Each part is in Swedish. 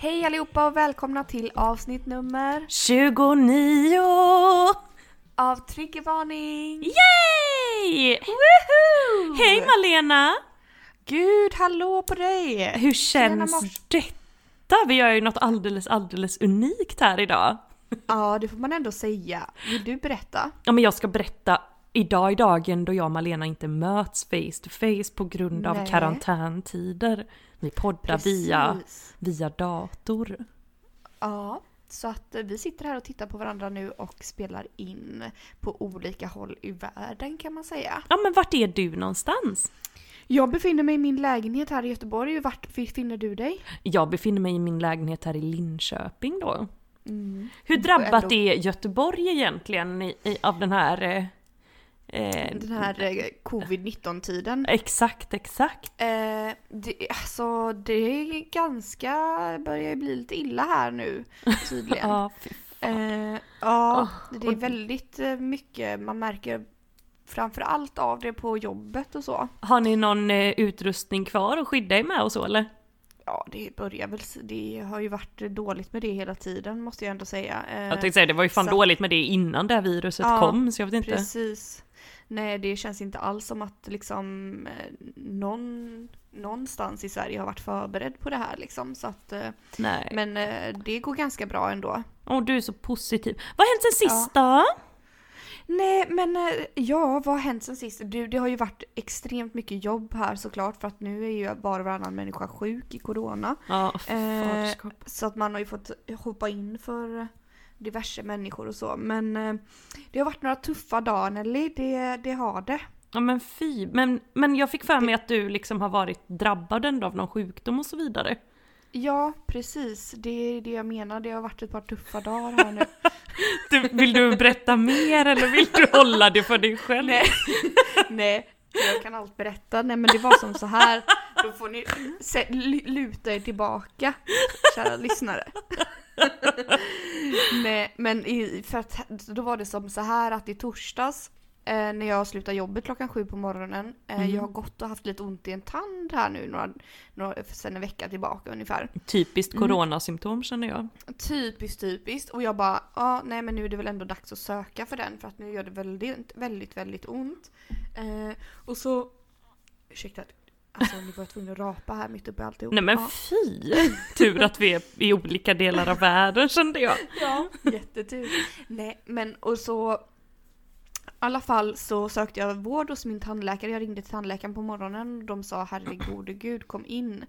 Hej allihopa och välkomna till avsnitt nummer 29! av Triggervarning! Yay! Woohoo! Hej Malena! Gud, hallå på dig! Hur känns detta? Vi gör ju något alldeles, alldeles unikt här idag. Ja, det får man ändå säga. Vill du berätta? Ja men jag ska berätta idag i dagen då jag och Malena inte möts face to face på grund av karantäntider. Vi poddar via, Precis. via dator. Ja, så att eh, vi sitter här och tittar på varandra nu och spelar in på olika håll i världen kan man säga. Ja men vart är du någonstans? Jag befinner mig i min lägenhet här i Göteborg. Vart befinner du dig? Jag befinner mig i min lägenhet här i Linköping då. Mm. Hur drabbat ändå- är Göteborg egentligen i, i, av den här... Eh, Den här eh, covid-19-tiden. Exakt, exakt. Eh, det, alltså, det är ganska, börjar ju bli lite illa här nu tydligen. Ja, Eh, ja, Åh, det är väldigt eh, mycket, man märker framför allt av det på jobbet och så. Har ni någon eh, utrustning kvar att skydda er med och så eller? Ja, det börjar väl, det har ju varit dåligt med det hela tiden måste jag ändå säga. Eh, Jag tänkte säga det var ju fan så- dåligt med det innan det här viruset Ja, kom så jag vet inte. Precis. Nej, det känns inte alls som att liksom eh, någon, någonstans i Sverige har varit förberedd på det här liksom. Så att, eh, Nej. men det går ganska bra ändå. Åh du är så positiv. Vad har hänt sen sist då? Nej, men eh, ja, vad har hänt sen sist? Du, det har ju varit extremt mycket jobb här såklart för att nu är ju och varannan människa sjuk i corona. Ja, Eh. Så att man har ju fått hoppa in för diverse människor och så. Men eh, det har varit några tuffa dagar Nelly, det, det har det. Ja men fy. Men, men jag fick för mig att du liksom har varit drabbad ändå av någon sjukdom och så vidare. Ja, precis. Det är det jag menar. Det har varit ett par tuffa dagar här nu. Du, vill du berätta mer eller vill du hålla det för dig själv? Nej. Nej, jag kan allt berätta. Nej men det var som så här. Då får ni se, lu- luta er tillbaka, kära lyssnare. Nej men i, för att då var det som så här att i torsdags när jag slutade jobbet klockan sju på morgonen. Eh, Mm. Jag har gått och haft lite ont i en tand här nu några, några, sen en vecka tillbaka ungefär. Typiskt Mm. coronasymptom känner jag. Typiskt typiskt och jag bara, ja nej men nu är det väl ändå dags att söka för den för att nu gör det väldigt, väldigt, väldigt ont. Eh, och så, ursäkta, alltså ni var tvungna att rapa här mitt uppe i alltihop. Nej men fy! Tur att vi är i olika delar av världen kände jag. ja, jättetur. Nej men och så alla fall så sökte jag vård hos min tandläkare. Jag ringde till tandläkaren på morgonen och de sa herregode gud kom in.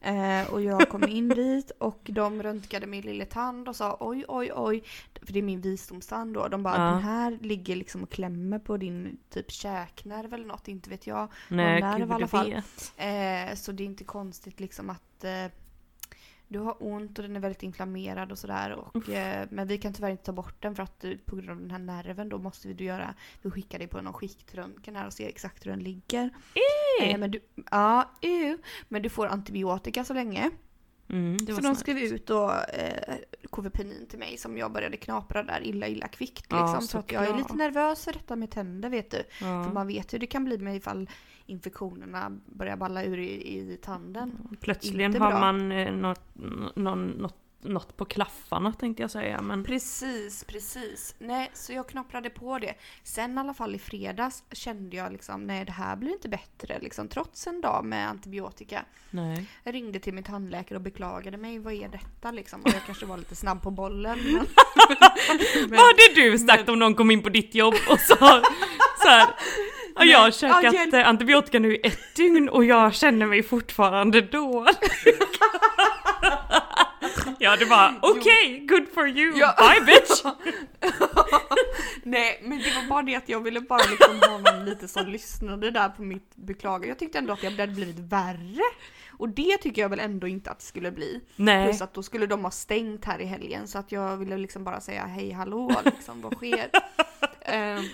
Eh, och jag kom in dit och de röntgade min lilla tand och sa oj oj oj. För det är min visdomstand då. De bara Ja. den här ligger liksom och klämmer på din typ käknerv eller något, inte vet jag. Nej nerv gud i alla fall. Eh, så det är inte konstigt liksom att eh, du har ont och den är väldigt inflammerad och sådär. Och, eh, men vi kan tyvärr inte ta bort den för att du, på grund av den här nerven då måste vi då göra, vi skickar dig på någon skiktröntgen här och ser exakt hur den ligger. Eh, men du, ja, ew. men du får antibiotika så länge. Mm, Så de snällt. skrev ut då eh, Kuvpenin till mig som jag började knapra där illa illa kvickt Ja, liksom. så att jag är lite nervös för detta med tänder vet du. Ja. För man vet hur det kan bli med ifall infektionerna börjar balla ur i, i tanden. Plötsligen har man eh, något, någon, något, något på klaffarna tänkte jag säga men Precis, precis. Nej, så jag knaprade på det. Sen i alla fall i fredags kände jag liksom, nej det här blir inte bättre liksom, trots en dag med antibiotika. nej. Jag ringde till min tandläkare och beklagade mig, vad är detta liksom? Och jag kanske var lite snabb på bollen. Men, Vad hade du sagt om någon kom in på ditt jobb och sa så här, "Ja, jag har Nej, ja, käkat hjälp." eh, antibiotika nu i ett dygn och jag känner mig fortfarande dålig. Ja det var okej, good for you, Ja. bye bitch! nej, men det var bara det att jag ville bara liksom ha någon lite som lyssnade där på mitt beklagande. Jag tyckte ändå att jag hade blivit värre. Och det tycker jag väl ändå inte att det skulle bli. Nej. Plus att då skulle de ha stängt här i helgen så att jag ville liksom bara säga hej hallå liksom, vad sker? Ehm,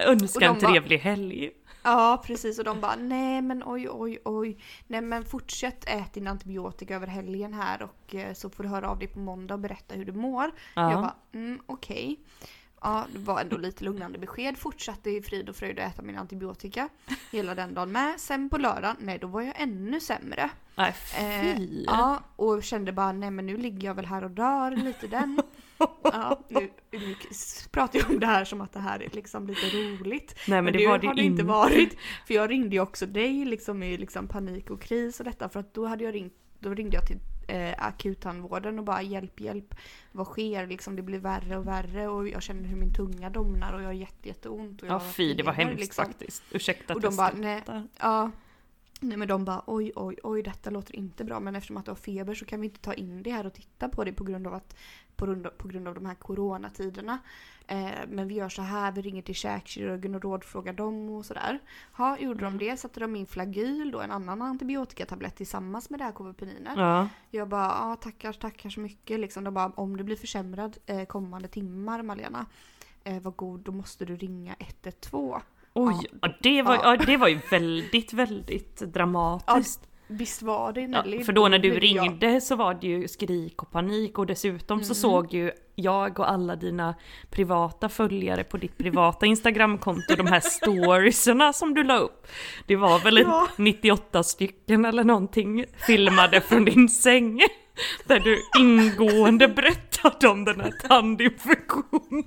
Önska Och en bara- trevlig helg. Ja precis och de bara nej men oj oj oj. Nej men fortsätt ät din antibiotika över helgen här och eh, så får du höra av dig på måndag och berätta hur du mår. Ja. Jag bara mm okej. Ja det var ändå lite lugnande besked. Fortsatte i frid och fröjd att äta min antibiotika hela den dagen med. Sen på lördagen, nej då var jag ännu sämre. Nej Eh, fy. ja och kände bara nej men nu ligger jag väl här och dör lite den. Ja, nu, nu pratar jag om det här som att det här är liksom lite roligt. Nej men det, var det har det inte in- varit. För jag ringde ju också dig liksom i liksom panik och kris och detta för att då hade jag ringt, då ringde jag till eh, akuttandvården och bara hjälp, hjälp. Vad sker liksom? Det blir värre och värre och jag känner hur min tunga domnar och jag har jätte, jätteont. Och Ja fy det var hemskt liksom. faktiskt. Ursäkta Och de bara, skrattar. Ja. Nej men de bara oj oj oj detta låter inte bra men eftersom att du har feber så kan vi inte ta in det här och titta på det på grund av att på grund av, på grund av de här coronatiderna. Eh, men vi gör så här, vi ringer till käkkirurgen och rådfrågar dem och sådär. Ja, gjorde de det satte de in flagyl då, en annan antibiotikatablett tillsammans med det här kuvapeninet. Ja. Jag bara, ja tackar, tackar så mycket liksom. De bara, om du blir försämrad eh, kommande timmar Malena, eh, var god, då måste du ringa 112. Oj, ja, det, var, Ja. ja. det var ju väldigt, väldigt dramatiskt. Visst var det Ja, Nelly? för då när du ringde så var det ju skrik och panik och dessutom så såg ju jag och alla dina privata följare på ditt privata instagramkonto de här storiesarna som du la upp. Det var väl Ja. 98 stycken eller någonting filmade från din säng. Där du ingående berättade om den här tandinfektionen.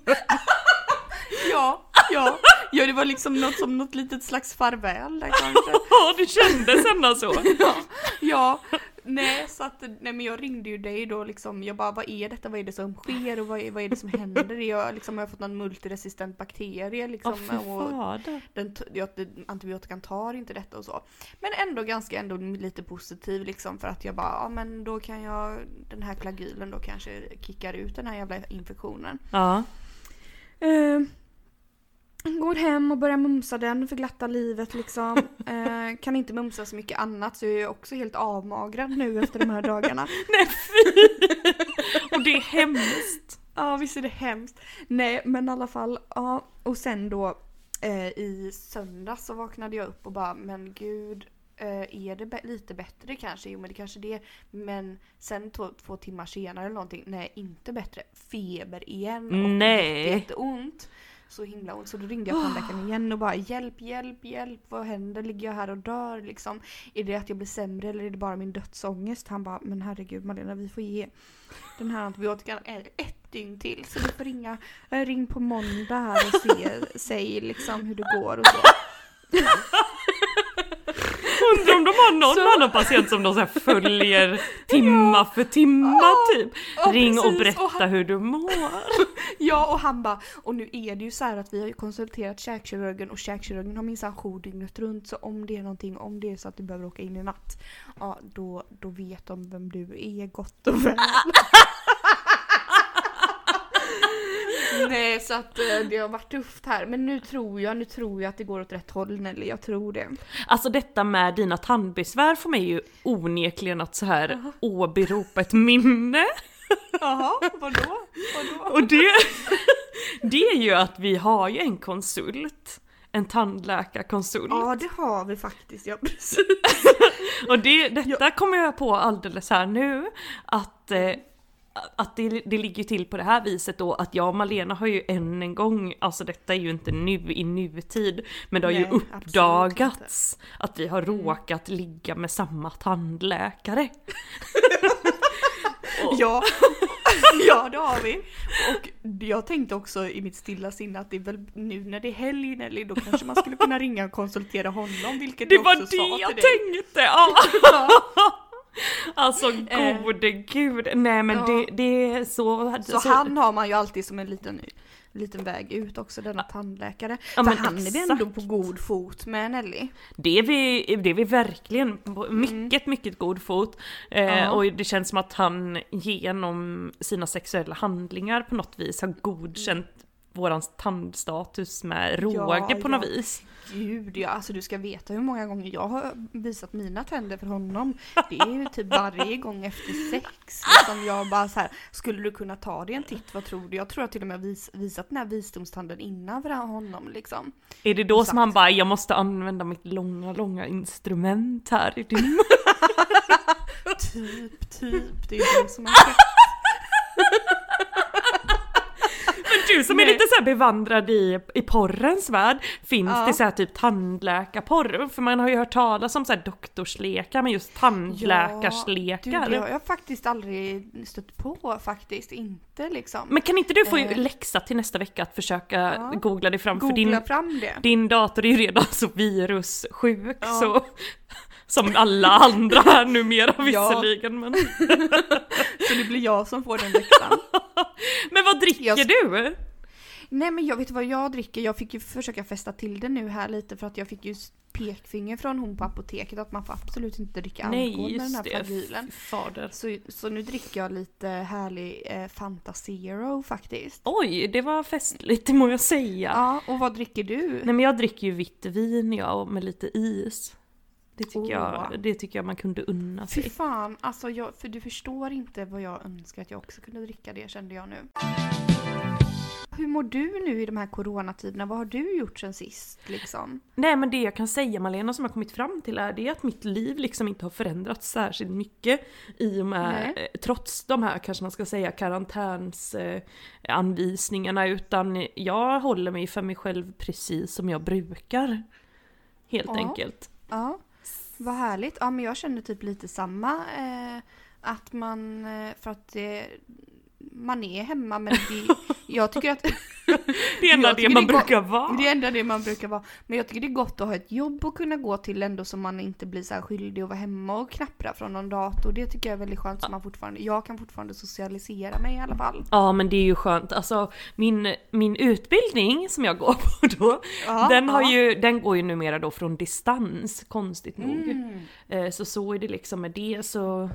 Ja, ja. Ja, det var liksom något som något litet slags farväl där kanske. Ja, det kändes ändå så. Ja, ja. Nej, så att, nej men jag ringde ju dig då liksom, jag bara vad är detta, vad är det som sker och vad är, vad är det som händer? Jag liksom, har jag fått någon multiresistent bakterie liksom. fy och den, t- ja, det- antibiotikan tar inte detta och så. Men ändå ganska ändå lite positiv liksom för att jag bara, ja men då kan jag, den här klagylen då kanske kickar ut den här jävla infektionen. Ja. Eh, går hem och börjar mumsa den för glatta livet liksom. Eh, kan inte mumsa så mycket annat så jag är också helt avmagrad nu efter de här dagarna. Nej fy! Och det är hemskt. Ja visst är det hemskt. Nej men i alla fall, ja. Och sen då eh, i söndag så vaknade jag upp och bara men gud är det lite bättre kanske? Jo men det kanske det. Men sen två, två timmar senare eller någonting, nej inte bättre. Feber igen och Nej. jätte- jätteont. Så himla ont. Så då ringde jag tandläkaren igen och bara hjälp, hjälp, hjälp. Vad händer? Ligger jag här och dör liksom? Är det att jag blir sämre eller är det bara min dödsångest? Han bara men herregud Malena vi får ge den här antibiotikan ett dygn till. Så du får ringa, eh, ring på måndag här och se, säg liksom hur det går och så. Undrar om de har någon Så- annan patient som de så följer timma för timma Ja, typ. ja, Ring och precis. berätta Och han- hur du mår. Ja och han bara, och nu är det ju så här att vi har ju konsulterat käkkirurgen och käkkirurgen har minsann jour dygnet runt så om det är någonting, om det är så att du behöver åka in i natt, ja då, då vet de vem du är gott och väl. Nej så att eh, det har varit tufft här men nu tror jag, nu tror jag att det går åt rätt håll Nelly, jag tror det. Alltså detta med dina tandbesvär får mig ju onekligen att så här åberopa ett minne. Jaha, vadå? vadå? Och det, det är ju att vi har ju en konsult. En tandläkarkonsult. Ja det har vi faktiskt, ja precis. Och det, detta kommer jag på alldeles här nu, att, eh, att det, det ligger till på det här viset då att jag och Malena har ju än en gång, alltså detta är ju inte nu i nutid, men det har Nej, ju uppdagats att vi har råkat ligga med samma tandläkare. Ja. ja det har vi. Och jag tänkte också i mitt stilla sinne att det är väl nu när det är helg Nelly då kanske man skulle kunna ringa och konsultera honom vilket Det jag var också det sa jag till dig. tänkte! Ja. Alltså Eh. gode gud, nej men Ja. det, det är så... Så han har man ju alltid som en liten, liten väg ut också denna tandläkare. Ja, För men han är exakt. ändå på god fot med Nelly. Det är vi, det är vi verkligen på mycket, mycket god fot. Eh, Mm. Ja. Och det känns som att han genom sina sexuella handlingar på något vis har godkänt våran tandstatus med råge Ja, på något ja. vis. Gud ja, alltså du ska veta hur många gånger jag har visat mina tänder för honom. Det är ju typ varje gång efter sex. Liksom jag bara så här, skulle du kunna ta dig en titt, vad tror du? Jag tror jag till och med vis, visat den här visdomstanden innan för honom liksom. Är det då som Exakt. han bara, jag måste använda mitt långa, långa instrument här i din? Typ, typ, det är det som har skett. Men du som är lite så här bevandrad i, i porrens värld, finns Ja. det så här typ tandläkarporr? För man har ju hört talas om så här doktorslekar, men just tandläkarslekar. Du, det har jag faktiskt aldrig stött på faktiskt, inte liksom. Men kan inte du få Eh. läxa till nästa vecka att försöka Ja. googla dig fram? För Googla din, fram det. din dator är ju redan så virussjuk Ja. så som alla andra här numera visserligen. Men, Så det blir jag som får den läxan. men vad dricker Jag- du? Nej men jag vet vad jag dricker, jag fick ju försöka fästa till det nu här lite för att jag fick ju pekfinger från hon på apoteket att man får absolut inte dricka alkohol Nej med den här fader. Så, så nu dricker jag lite härlig eh, Fanta Zero faktiskt. Oj, det var festligt må jag säga. Ja, och vad dricker du? Nej men jag dricker ju vitt vin jag med lite is. Det tycker, Åh. jag, det tycker jag man kunde unna Fy sig. fan, alltså jag, för du förstår inte vad jag önskar att jag också kunde dricka det kände jag nu. Hur mår du nu i de här coronatiderna? Vad har du gjort sen sist liksom? Nej men det jag kan säga Malena som jag kommit fram till är det att mitt liv liksom inte har förändrats särskilt mycket i och med, Nej. eh, trots de här kanske man ska säga karantäns eh, utan jag håller mig för mig själv precis som jag brukar. Helt Ja. enkelt. Ja, vad härligt. Ja, men jag känner typ lite samma. Eh, att man, eh, för att det, man är hemma men det, jag tycker att Det är enda det man det brukar vara. det är ändå det man brukar vara. Men jag tycker det är gott att ha ett jobb och kunna gå till ändå så man inte blir så här skyldig att vara hemma och knappra från någon dator. Det tycker jag är väldigt skönt så man fortfarande, jag kan fortfarande socialisera mig i alla fall. Ja men det är ju skönt, alltså min, min utbildning som jag går på då, Ja, den, har ja. ju, den går ju numera då från distans, konstigt nog. Mm. Eh, Så så är det liksom med det så...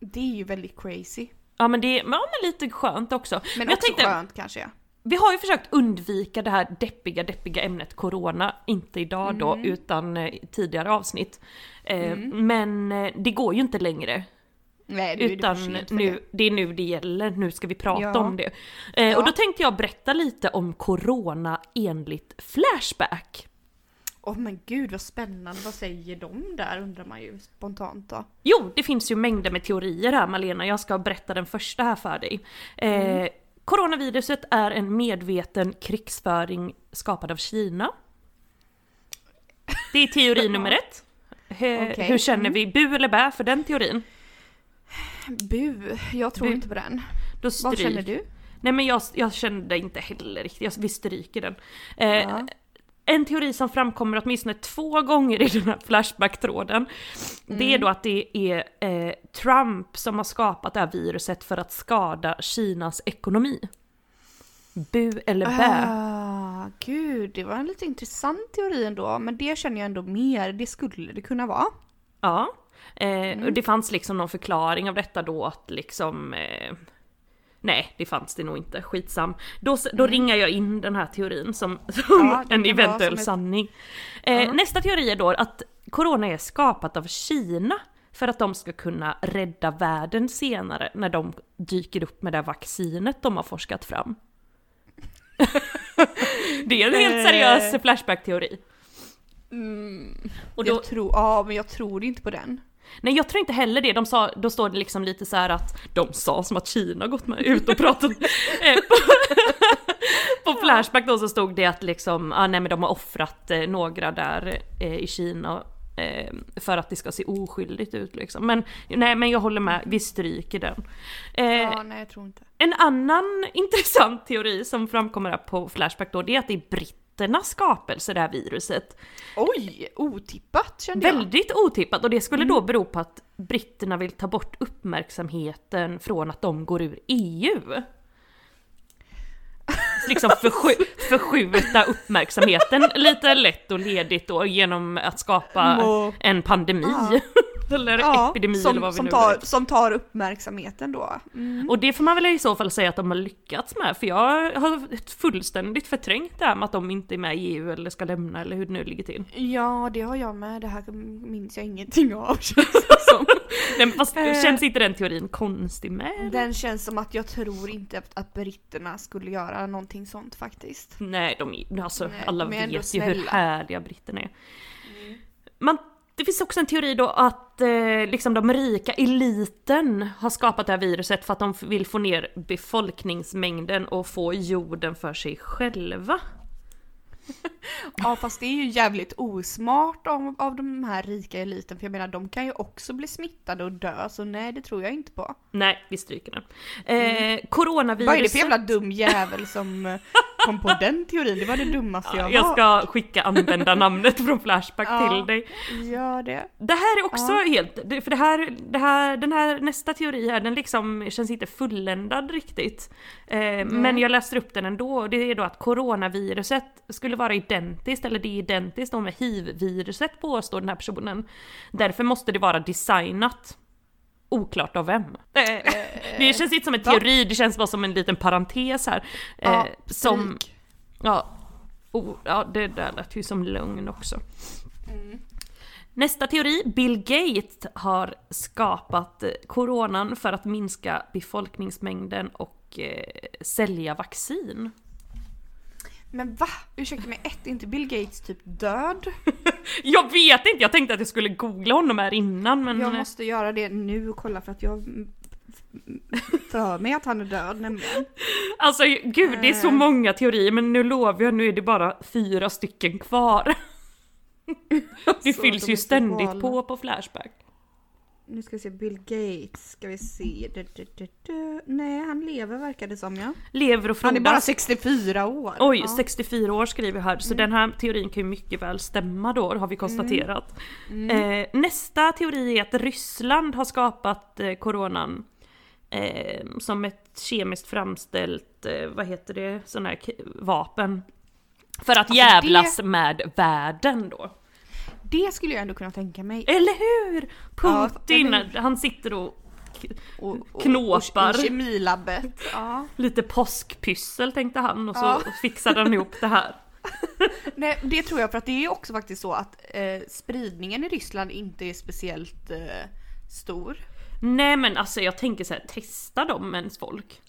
Det är ju väldigt crazy. Ja men det ja, men lite skönt också. Men, jag också tänkte, skönt kanske. ja. vi har ju försökt undvika det här deppiga, deppiga ämnet corona, inte idag då, Mm. utan eh, tidigare avsnitt. Eh, Men eh, det går ju inte längre. Nej, nu är det Utan för nu, det. det är nu det gäller, nu ska vi prata Ja. om det. Ja. Och då tänkte jag berätta lite om corona enligt Flashback. Åh men gud vad spännande, vad säger de där undrar man ju spontant då. Jo, det finns ju mängder med teorier här Malena, jag ska berätta den första här för dig. Eh, Mm. Coronaviruset är en medveten krigsföring skapad av Kina. Det är teori nummer ett. He- Okej, Hur känner mm. vi, bu eller bä för den teorin? Bu, jag tror Bu. inte på den. Då Vad känner du? Nej men jag, jag kände inte heller riktigt, jag, vi stryker den. Eh, Ja. En teori som framkommer åtminstone två gånger i den här Flashback-tråden, det Mm. är då att det är eh, Trump som har skapat det här viruset för att skada Kinas ekonomi. Bu eller bä? Ah, gud, det var en lite intressant teori ändå. Men det känner jag ändå mer, det skulle det kunna vara. Ja. Eh, Mm. och det fanns liksom någon förklaring av detta då att liksom... Eh, nej, det fanns det nog inte. Skitsam. Då, då ringar jag in den här teorin som, som Mm. Ja, en eventuell som ett- sanning. Eh, Ja. Nästa teori är då att corona är skapat av Kina för att de ska kunna rädda världen senare när de dyker upp med det vaccinet de har forskat fram. det är en helt seriös Eh. Flashback-teori. Och då, Jag tror, ja, men jag tror inte på den. Nej jag tror inte heller det, de sa, då står det liksom lite så här att de sa som att Kina gått med ut och pratat. Eh, på, Flashback då så stod det att liksom, ah, nej men de har offrat eh, några där eh, i Kina eh, för att det ska se oskyldigt ut liksom. Men nej men jag håller med, vi stryker den. Eh, Ja, nej jag tror inte. en annan intressant teori som framkommer här på Flashback då, det är att det är britternas skapelse det här viruset. Oj, otippat kände jag. Väldigt otippat och det skulle då bero på att britterna vill ta bort uppmärksamheten från att de går ur EU. Liksom försky förskjuta uppmärksamheten lite lätt och ledigt då genom att skapa Må- en pandemi. Ja. Eller Ja, epidemi som, eller vad vi som, nu tar, vet. som tar uppmärksamheten då. Mm. Och det får man väl i så fall säga att de har lyckats med, för jag har fullständigt förträngt det här med att de inte är med i EU eller ska lämna eller hur det nu ligger till. Ja, det har jag med. Det här minns jag ingenting av känns det som. Nej, fast Eh. känns inte den teorin konstig med? Den känns som att jag tror inte att, britterna skulle göra någonting sånt faktiskt. Nej, de alltså Nej, alla vet ju hur härliga britterna är. Man, det finns också en teori då att eh, liksom de rika eliten har skapat det här viruset för att de vill få ner befolkningsmängden och få jorden för sig själva. Ja fast det är ju jävligt osmart av, av de här rika eliten för jag menar de kan ju också bli smittade och dö så nej det tror jag inte på. Nej, vi stryker den. Eh, coronaviruset... Vad är det för jävla dum jävel som kom på den teorin? Det var det dummaste jag Ja, har jag ska skicka användarnamnet från Flashback Ja. till dig. Gör det. Det här är också helt, det- för det här, det här, den här nästa teori här, den liksom känns inte fulländad riktigt. Eh, men jag läser upp den ändå, och det är då att coronaviruset skulle vara identiskt, eller det är identiskt då med hiv-viruset påstår den här personen. Därför måste det vara designat. Oklart av vem. Eh, det känns inte som en va? teori, det känns bara som en liten parentes här. Eh, Ja, som, ja, oh, ja, det där lät ju som lögn också. Nästa teori, Bill Gates har skapat eh, coronan för att minska befolkningsmängden och eh, sälja vaccin. Men va? Ursäkta mig, ett, är inte Bill Gates typ död? Jag vet inte, jag tänkte att jag skulle googla honom här innan men... Jag måste göra det nu och kolla för att jag för mig att han är död nämligen. Alltså gud, det är så Eh. många teorier men nu lovar jag, nu är det bara fyra stycken kvar. Det Så fylls ju ständigt på på Flashback. Nu ska vi se, Bill Gates, ska vi se. Du, du, du, du. Nej, han lever verkar det som ja. Lever och Han är bara frodas. 64 år. Oj, ja. Mm. 64 år skriver här, så den här teorin kan ju mycket väl stämma då, har vi konstaterat. Mm. Eh, nästa teori är att Ryssland har skapat eh, coronan eh, som ett kemiskt framställt, eh, vad heter det, sån här vapen. För att Alltså, jävlas med världen då. Det skulle jag ändå kunna tänka mig. Eller hur? Ja, Putin, eller han sitter och Knåpar. Och, kemilabbet. Ja. lite påskpyssel tänkte han och så Ja. fixade han ihop det här. Nej, det tror jag för att det är ju också faktiskt så att eh, spridningen i Ryssland inte är speciellt eh, stor. Nej men alltså jag tänker så här, testa dem ens folk.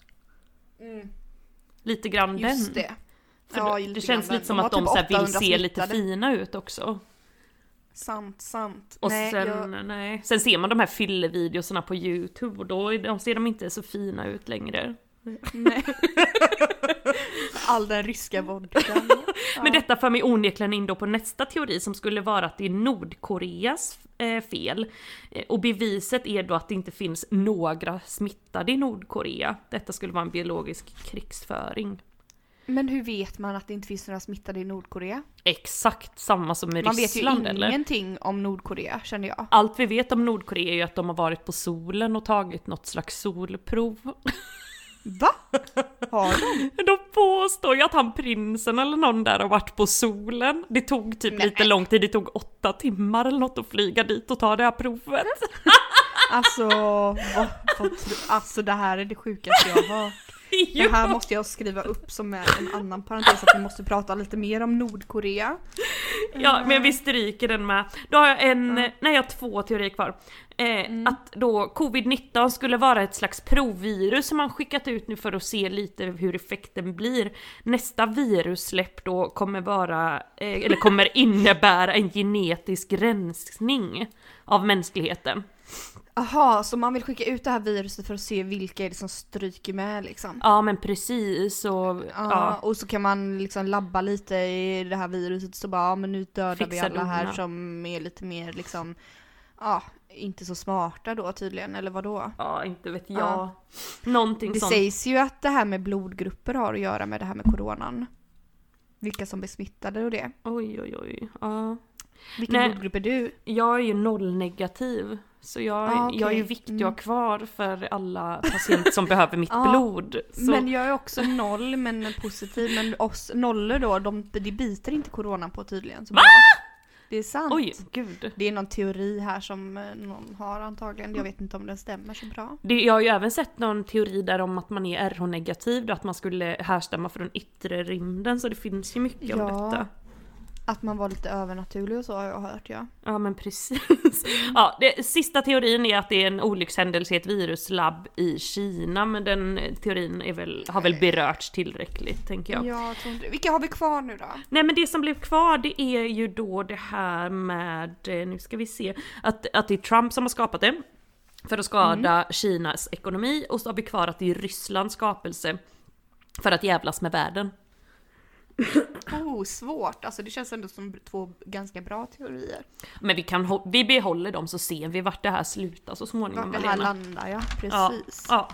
Lite grann Mm. Just den. det. För Ja, det, känns lite som att de typ så vill 800 se lite fina ut också. Sant, sant. Och Nej, sen, jag, nej. sen ser man de här fyllevideorna på youtube och då de, ser de inte så fina ut längre. nej. All den ryska vodkan. Men detta för mig onekligen in då på nästa teori som skulle vara att det är Nordkoreas eh, fel. Eh, och beviset är då att det inte finns några smittade i Nordkorea. Detta skulle vara en biologisk krigsföring. Men hur vet man att det inte finns några smittade i Nordkorea? Exakt samma som i Man Ryssland vet ju eller? ingenting om Nordkorea känner jag. Allt vi vet om Nordkorea är ju att de har varit på solen och tagit något slags solprov. Va? Har de? De påstår ju att han prinsen eller någon där har varit på solen. Det tog typ Nej. lite lång tid, det tog åtta timmar eller något att flyga dit och ta det här provet. Alltså, vad, vad, alltså det här är det sjukaste jag har hört. Det här måste jag skriva upp som är en annan parentes att vi måste prata lite mer om Nordkorea. Ja, men vi stryker den med. Då har jag en, nej jag har två teorier kvar. Eh, Att då covid-19 skulle vara ett slags provvirus som man skickat ut nu för att se lite hur effekten blir. Nästa virussläpp då kommer vara, eh, eller kommer innebära en genetisk rensning av mänskligheten. Aha, så man vill skicka ut det här viruset för att se vilka är det som stryker med liksom? Ja men precis och Ja, ja. och så kan man liksom labba lite i det här viruset så bara, ja men nu dödar vi Fixa alla här som är lite mer liksom, ja, inte så smarta då tydligen, eller vad då? Ja, inte vet jag. Ja. Någonting Det sånt. sägs ju att det här med blodgrupper har att göra med det här med coronan. Vilka som blir smittade och det. Oj oj oj. Ja. Vilken Nej. blodgrupp är du? Jag är ju nollnegativ. Så jag, Ah, okej. jag är ju viktig ha Mm. kvar för alla patienter som behöver mitt Ja, blod. Så, Men jag är också noll men positiv. Men oss nollor då, de, det biter inte corona på tydligen. Så Va? bra. Det är sant. Oj, gud. Det är någon teori här som eh, någon har antagligen. Jag vet inte om den stämmer så bra. Det, jag har ju även sett någon teori där om att man är RH-negativ, att man skulle härstamma från yttre rymden, så det finns ju mycket om Ja. detta. Att man var lite övernaturlig och så har jag hört ja. Ja men precis. Ja, det, sista teorin är att det är en olyckshändelse i ett viruslabb i Kina, men den eh, teorin är väl, har väl berörts tillräckligt tänker jag. Det. Vilka har vi kvar nu då? Nej men det som blev kvar det är ju då det här med, eh, nu ska vi se, att, att det är Trump som har skapat det. För att skada Kinas ekonomi och så har vi kvar att det är Rysslands skapelse för att jävlas med världen. Oh, svårt. Alltså det känns ändå som två ganska bra teorier. Men vi, kan, vi behåller dem så ser vi vart det här slutar så småningom. Vart det här Malena. landar ja, ja, precis. ja.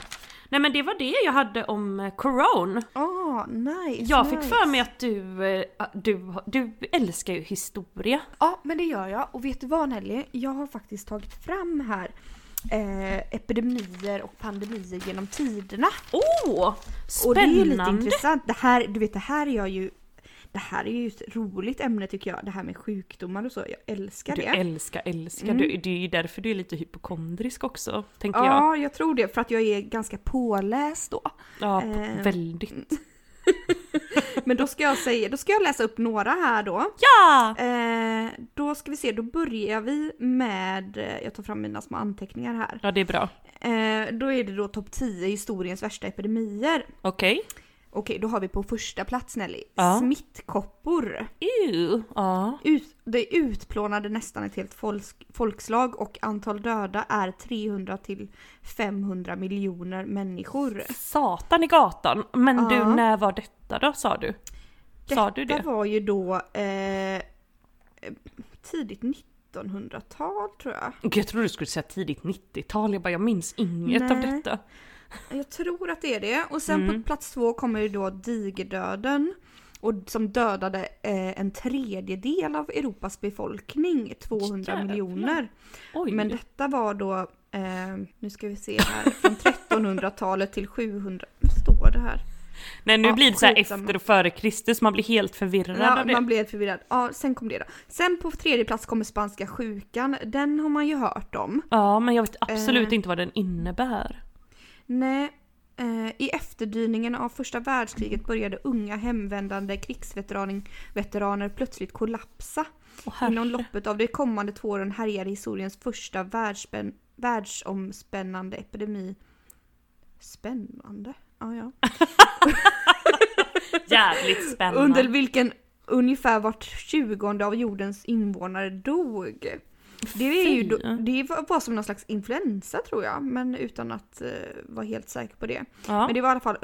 Nej men det var det jag hade om eh, Corona. Ah, nice. Jag fick nice. för mig att du, eh, du, du älskar ju historia. Ja, men det gör jag. Och vet du vad Nelly? Jag har faktiskt tagit fram här eh, epidemier och pandemier genom tiderna. Åh! Och det är ju lite spännande! intressant. Det här, du vet, det här är jag ju det här är ju ett roligt ämne tycker jag, det här med sjukdomar och så. Jag älskar Du det. älskar, älskar. Mm. Du, det är ju därför du är lite hypokondrisk också, tänker jag. Ja, jag tror det. För att jag är ganska påläst då. Ja, Eh. väldigt. Men då ska jag säga, då ska jag läsa upp några här då. Ja! Eh, då ska vi se, då börjar vi med, eh, jag tar fram mina små anteckningar här. Ja, det är bra. Eh, då är det då topp 10 historiens värsta epidemier. Okej. Okej, då har vi på första plats Nelly, Ja. smittkoppor. Ew. Ja. Ut, det utplånade nästan ett helt folk, folkslag och antal döda är 300 till 500 miljoner människor. Satan i gatan. Men Ja. du, när var detta då, sa du? Sa du Detta det? var ju då eh, tidigt 1900-tal tror jag. Jag trodde du skulle säga tidigt 90-tal. Jag bara, jag minns inget av Nej. detta. Jag tror att det är det. Och sen Mm. på plats två kommer ju då digerdöden. Och som dödade eh, en tredjedel av Europas befolkning, 200 Jävlar. miljoner. Oj. Men detta var då, eh, nu ska vi se här, från 1300-talet till 700, vad står det här? Nej, nu Ja, blir det så efter och före Kristus, man blir helt förvirrad Ja, av det. man blev helt förvirrad. Ja, sen kom det då. Sen på tredje plats kommer spanska sjukan, den har man ju hört om. Ja, men jag vet absolut Eh. inte vad den innebär. Nej, eh, i efterdyningen av första världskriget började unga hemvändande krigsveteraner veteraner plötsligt kollapsa. Herre. Inom loppet av de kommande två åren härjade historiens första världsspän- världsomspännande epidemi. Spännande? Ja, ja. Jävligt spännande. Under vilken ungefär vart tjugonde av jordens invånare dog. Det, är ju, då- det var som någon slags influensa tror jag, men utan att eh, vara helt säker på det. ja. Men det var i alla fall,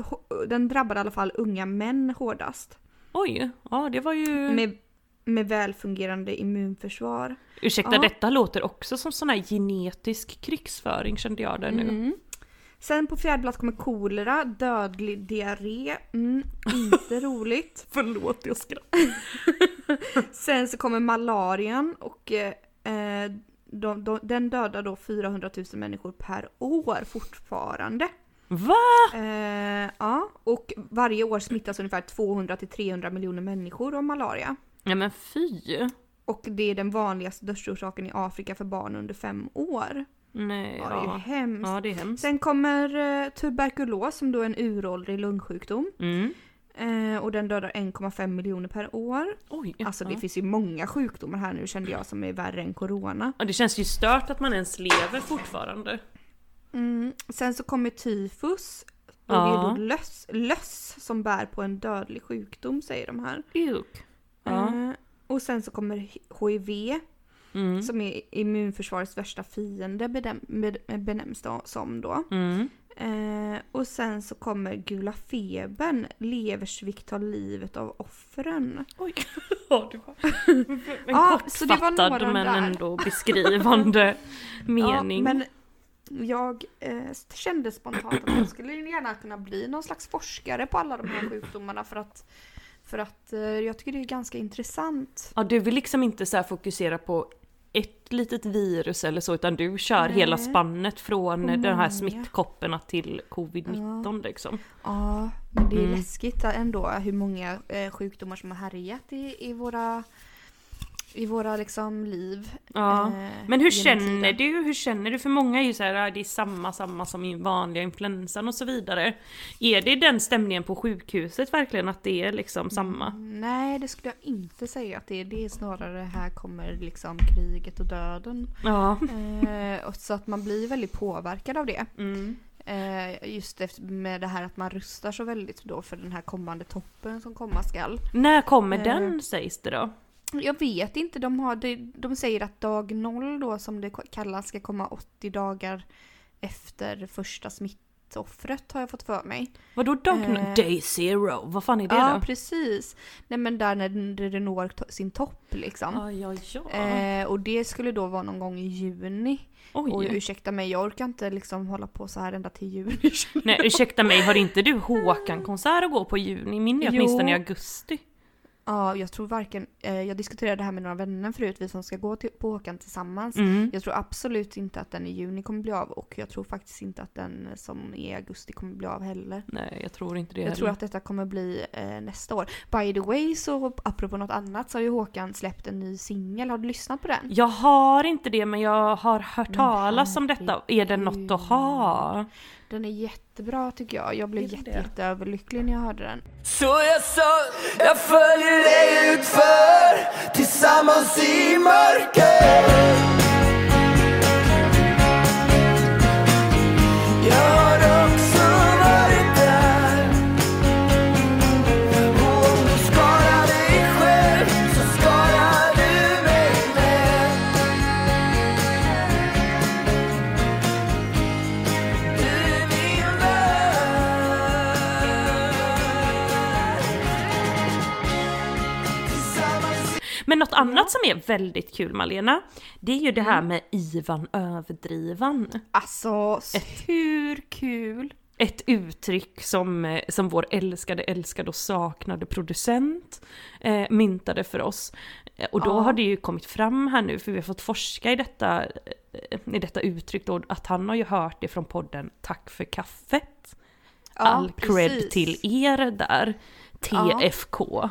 den drabbade i alla fall unga män hårdast. Oj, ja det var ju... Med, med välfungerande immunförsvar. Ursäkta, Ja. detta låter också som sån här genetisk krigsföring kände jag där nu. Mm. Sen på fjärde plats kommer kolera, dödlig diarré. Mm, inte roligt. Förlåt, jag skrattar. Sen så kommer malarian och eh, de, de, den dödar då 400 000 människor per år fortfarande. Va? Eh, ja, och varje år smittas ungefär 200 till 300 miljoner människor av malaria. Ja men fy. Och det är den vanligaste dödsorsaken i Afrika för barn under fem år. Nej, Ja, det är ja. hemskt. Ja, det är hemskt. Sen kommer eh, tuberkulos som då är en uråldrig lungsjukdom. Mm. Eh, och den dödar 1,5 miljoner per år. Oj. Alltså det finns ju många sjukdomar här nu kände jag som är värre än corona. Ja, det känns ju stört att man ens lever fortfarande. Mm. Sen så kommer tyfus. Och Ja. det är då löss, löss som bär på en dödlig sjukdom säger de här. Juk. Ja. Eh, och sen så kommer HIV Mm. som är immunförsvarets värsta fiende benämns det som då. Mm. Eh, och sen så kommer gula febern, leversvikt tar livet av offren. Oj. Ja, det var en Ja, var kortfattad några men där. ändå beskrivande mening. Ja, men jag eh, kände spontant att jag skulle gärna kunna bli någon slags forskare på alla de här sjukdomarna för att, för att eh, jag tycker det är ganska intressant. Ja, du vill liksom inte så här fokusera på ett litet virus eller så, utan du kör Nej. hela spannet från Och den här smittkopporna till covid-19 liksom. Ja, men det är Mm. läskigt ändå hur många eh, sjukdomar som har härjat i, i våra i våra liksom liv. Ja. eh, Men hur känner du? Hur känner du? För många är ju så här, "Ah, det är samma, samma som i vanliga influensan och så vidare. Är det den stämningen på sjukhuset verkligen att det är liksom samma? Nej, det skulle jag inte säga att det är. Det är snarare här kommer liksom kriget och döden. Ja. Eh, och så att man blir väldigt påverkad av det. Mm. Eh, just efter, med det här att man rustar så väldigt då för den här kommande toppen som komma skall. När kommer Eh. den sägs det då? Jag vet inte, de, har, de, säger att dag noll då som det kallas ska komma 80 dagar efter första smittoffret har jag fått för mig. Vadå dag Eh. Day zero? Vad fan är det ja, då? precis. Nej men där när det, når sin topp liksom. Ja, ja, ja. Eh, och det skulle då vara någon gång i juni. Och Oj. ursäkta mig, jag orkar inte liksom hålla på så här ända till juni. Nej ursäkta mig, har inte du Håkan-konsert att gå på i juni? Min är åtminstone i augusti. Ja, jag tror varken, eh, jag diskuterade det här med några vänner förut, vi som ska gå till, på Håkan tillsammans. Mm. Jag tror absolut inte att den i juni kommer bli av och jag tror faktiskt inte att den som är i augusti kommer bli av heller. Nej jag tror inte det Jag heller. tror att detta kommer bli eh, nästa år. By the way så apropå något annat så har ju Håkan släppt en ny singel, har du lyssnat på den? Jag har inte det men jag har hört Men talas om detta. Är det något att ha? Den är jättebra tycker jag. Jag blev jätte, det? jätte överlycklig när jag hörde den. Så jag sa, jag följer dig utför Tillsammans i mörker Jag Men något annat som är väldigt kul Malena, det är ju det Mm. här med Ivan Överdrivan. Alltså, hur kul? Ett uttryck som, eh, som vår älskade, älskade och saknade producent eh, myntade för oss. Eh, Och då Ja. har det ju kommit fram här nu, för vi har fått forska i detta, eh, i detta uttryck då, att han har ju hört det från podden Tack för kaffet. All cred precis. till er där. TFK.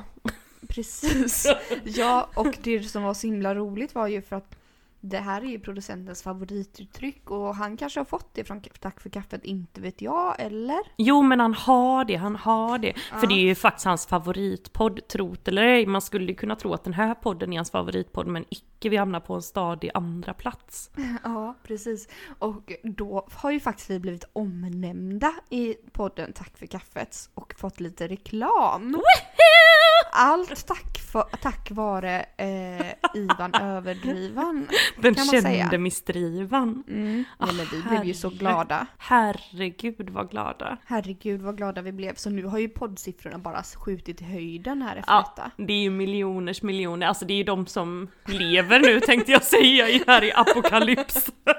Precis. Ja, och det som var så himla roligt var ju för att det här är ju producentens favorituttryck och han kanske har fått det från Tack för kaffet, inte vet jag, eller? Jo men han har det, han har det. För Ja. det är ju faktiskt hans favoritpodd, trot eller ej. Man skulle kunna tro att den här podden är hans favoritpodd men icke, vi hamnar på en stadig andra plats. Ja, precis. Och då har ju faktiskt vi blivit omnämnda i podden Tack för kaffet och fått lite reklam. Allt tack, för, tack vare eh, Ivan Överdrivan. Den Kan man kände säga. misstrivan. Mm. Nej, men vi blev ju så glada. Herregud vad glada. Herregud vad glada vi blev. Så nu har ju poddsiffrorna bara skjutit i höjden här efter Ja, detta. det är ju miljoners miljoner, alltså det är ju de som lever nu tänkte jag säga här i apokalypsen.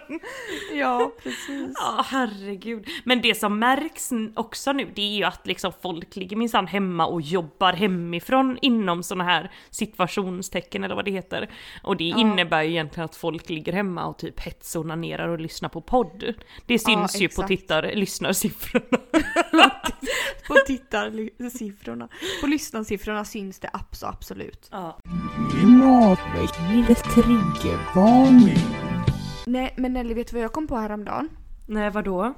Ja, precis. Ja, herregud. Men det som märks också nu, det är ju att liksom folk ligger minsann hemma och jobbar hemifrån inom såna här situationstecken eller vad det heter. Och det innebär ju egentligen att folk ligger hemma och typ hetsonanerar och lyssnar på podd. Det syns ju på tittar, lyssnarsiffrorna. På tittarsiffrorna. På lyssnarsiffrorna syns det abso, absolut. Ja. Nej, men Nelly, vet du vad jag kom på häromdagen? Nej vadå?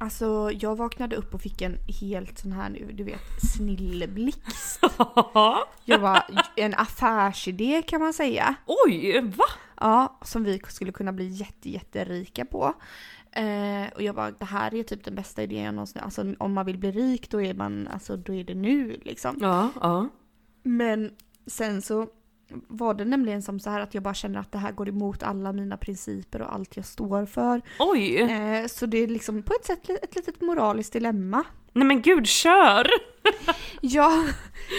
Alltså, jag vaknade upp och fick en helt sån här nu, du vet, snilleblixt. Jag var en affärsidé kan man säga. Oj, va? Ja, som vi skulle kunna bli jätte, jätterika på. Eh, och jag bara, det här är typ den bästa idén jag någonsin, alltså om man vill bli rik då är man, alltså då är det nu liksom. Ja, ja. Men sen så var det nämligen som så här att jag bara känner att det här går emot alla mina principer och allt jag står för. Oj! Eh, så det är liksom på ett sätt ett litet moraliskt dilemma. Nej men gud, kör! Ja,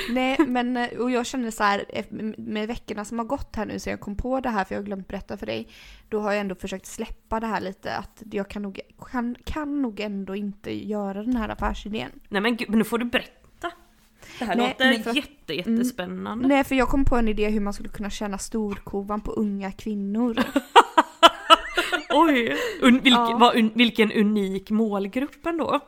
nej men eh, och jag känner så här eh, med veckorna som har gått här nu så jag kom på det här för jag har glömt berätta för dig. Då har jag ändå försökt släppa det här lite att jag kan nog, kan, kan nog ändå inte göra den här affärsidén. Nej men gud, men nu får du berätta. Det här Nej, låter för att- jätte, jättespännande. Nej för jag kom på en idé hur man skulle kunna tjäna storkovan på unga kvinnor. Oj! Un, vilk, Ja. vad un, vilken unik målgrupp ändå.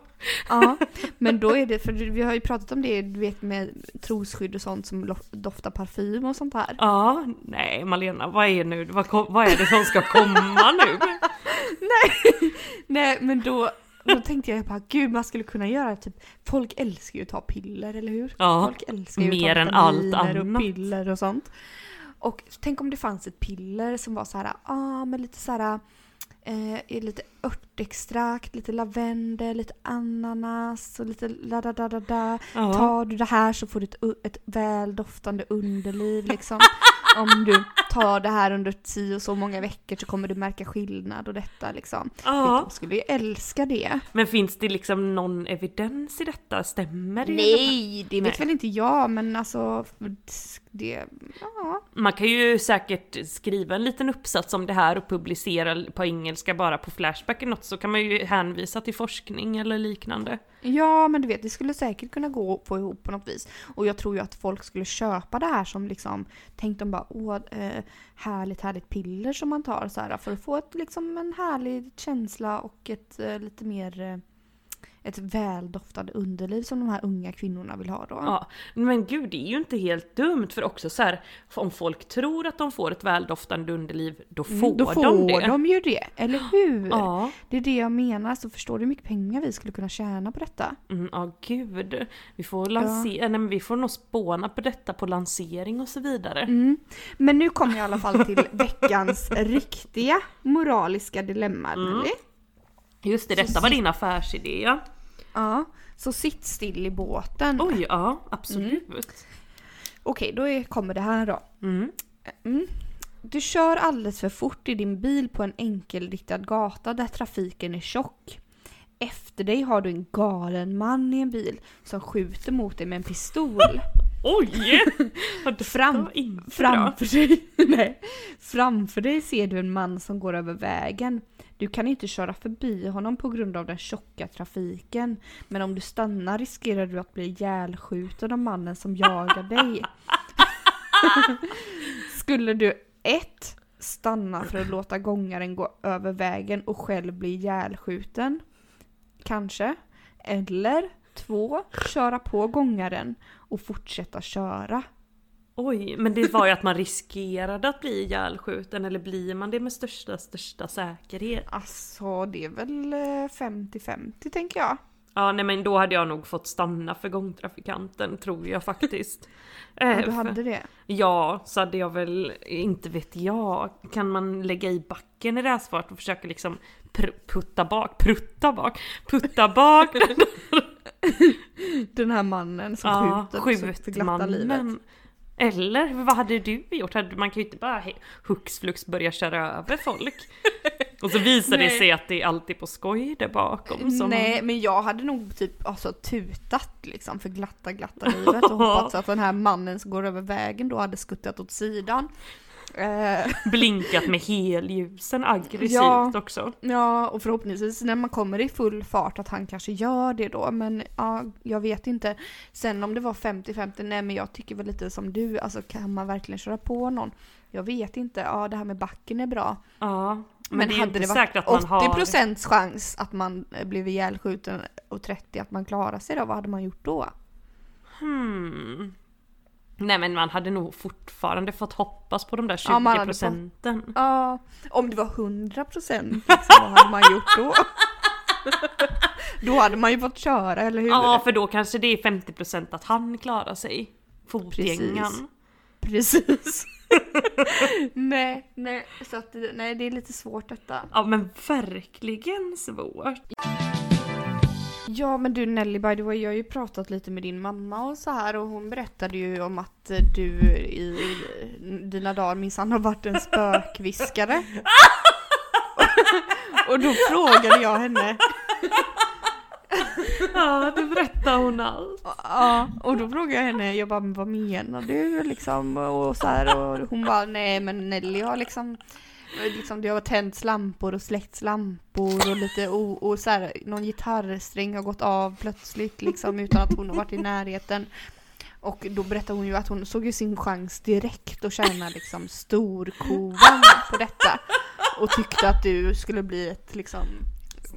Ja, men då är det, för vi har ju pratat om det, du vet med trosskydd och sånt som doftar parfym och sånt här. Ja, nej Malena, vad är, nu, vad, vad är det som ska komma nu? Nej, men då, då tänkte jag bara, gud man skulle kunna göra typ, folk älskar ju att ta piller, eller hur? Ja, folk älskar ju mer att än allt vitaminer och annat. piller och sånt. Och tänk om det fanns ett piller som var så här, ah men lite så här, eh, lite örtextrakt, lite lavendel, lite ananas och lite la da da da da. Tar du det här så får du ett, ett väl doftande underliv liksom. Om du tar det här under tio och så många veckor så kommer du märka skillnad och detta liksom. Ja. De skulle ju älska det. Men finns det liksom någon evidens i detta? Stämmer det? Nej, det vet Nej. väl inte jag men alltså det, ja. Man kan ju säkert skriva en liten uppsats om det här och publicera på engelska bara på Flashback eller något så kan man ju hänvisa till forskning eller liknande. Ja, men du vet, det skulle säkert kunna gå att få ihop på något vis. Och jag tror ju att folk skulle köpa det här som liksom, tänk de bara, åh, eh, härligt, härligt piller som man tar så här för att få ett, liksom en härlig känsla och ett eh, lite mer, eh, ett väldoftande underliv som de här unga kvinnorna vill ha då. Ja, men gud det är ju inte helt dumt för också så här om folk tror att de får ett väldoftande underliv då får, Mm, då får de det. de ju det, eller hur? Ja, Det är det jag menar, så förstår du hur mycket pengar vi skulle kunna tjäna på detta? mm, ja gud. Vi får, lansera, nej, men vi får nog spåna på detta på lansering och så vidare. Mm. Men nu kommer jag i alla fall till veckans riktiga moraliska dilemma, Mm. Nelly. Just det, Så detta var sit- din affärsidé ja. Ja, så sitt still i båten. Oj, ja absolut. Okej, då kommer det här då. Mm. Mm. Du kör alldeles för fort i din bil på en enkelriktad gata där trafiken är tjock. Efter dig har du en galen man i en bil som skjuter mot dig med en pistol. Oj! Fram- var. Framför dig, nej. Framför dig ser du en man som går över vägen. Du kan inte köra förbi honom på grund av den tjocka trafiken. Men om du stannar riskerar du att bli ihjälskjuten av mannen som jagar dig. Skulle du ett Stanna för att låta gångaren gå över vägen och själv bli ihjälskjuten? Kanske. Eller två Köra på gångaren och fortsätta köra. Oj, men det var ju att man riskerade att bli ihjälskjuten eller blir man det med största, största säkerhet? Alltså det är väl eh, 50-50 tänker jag. Ja, nej men då hade jag nog fått stanna för gångtrafikanten tror jag faktiskt. Eh, Ja, du för- hade det. Ja, så hade jag väl, inte vet jag, kan man lägga i backen i racerfart och försöka liksom pr- putta bak, prutta bak, putta bak den här mannen som ja, skjuter så för glatta livet. Eller vad hade du gjort? Man kan ju inte bara hux flux börja köra över folk. Och så visar det sig att det är alltid på skoj där bakom. Som Nej men jag hade nog typ alltså, tutat liksom för glatta glatta livet och hoppats att den här mannen som går över vägen då hade skuttat åt sidan. Eh, blinkat med helljusen aggressivt Ja. också. ja och förhoppningsvis när man kommer i full fart att han kanske gör det då men ja, jag vet inte. Sen om det var 50-50, nej men jag tycker väl lite som du, alltså kan man verkligen köra på någon? Jag vet inte, ja det här med backen är bra. Ja, men, Men, det är hade det varit att man har... 80% chans att man eh, blev ihjälskjuten och 30 att man klarar sig då, vad hade man gjort då? Hmm. Nej men man hade nog fortfarande fått hoppas på de där 20 Ja, procenten. Ja, om det var 100% liksom, vad hade man gjort då? då hade man ju fått köra, eller hur? Ja, för då kanske det är 50% att han klarar sig. Fotgängaren. Precis. nej, nej, så att, nej, det är lite svårt detta. Ja men verkligen svårt. Ja men du Nelly by the way, jag har ju pratat lite med din mamma och så här och hon berättade ju om att du i dina dagar minsann har varit en spökviskare. och då frågade jag henne, Ja, det berättar hon allt. ja, och då frågade jag henne, jag bara men vad menar du liksom? Och så här och hon bara nej men Nelly har liksom Liksom det har tänts lampor och släckts lampor och lite o, och så här, någon gitarrsträng har gått av plötsligt liksom utan att hon har varit i närheten. Och då berättade hon ju att hon såg ju sin chans direkt att tjäna liksom storkovan på detta. Och tyckte att du skulle bli ett liksom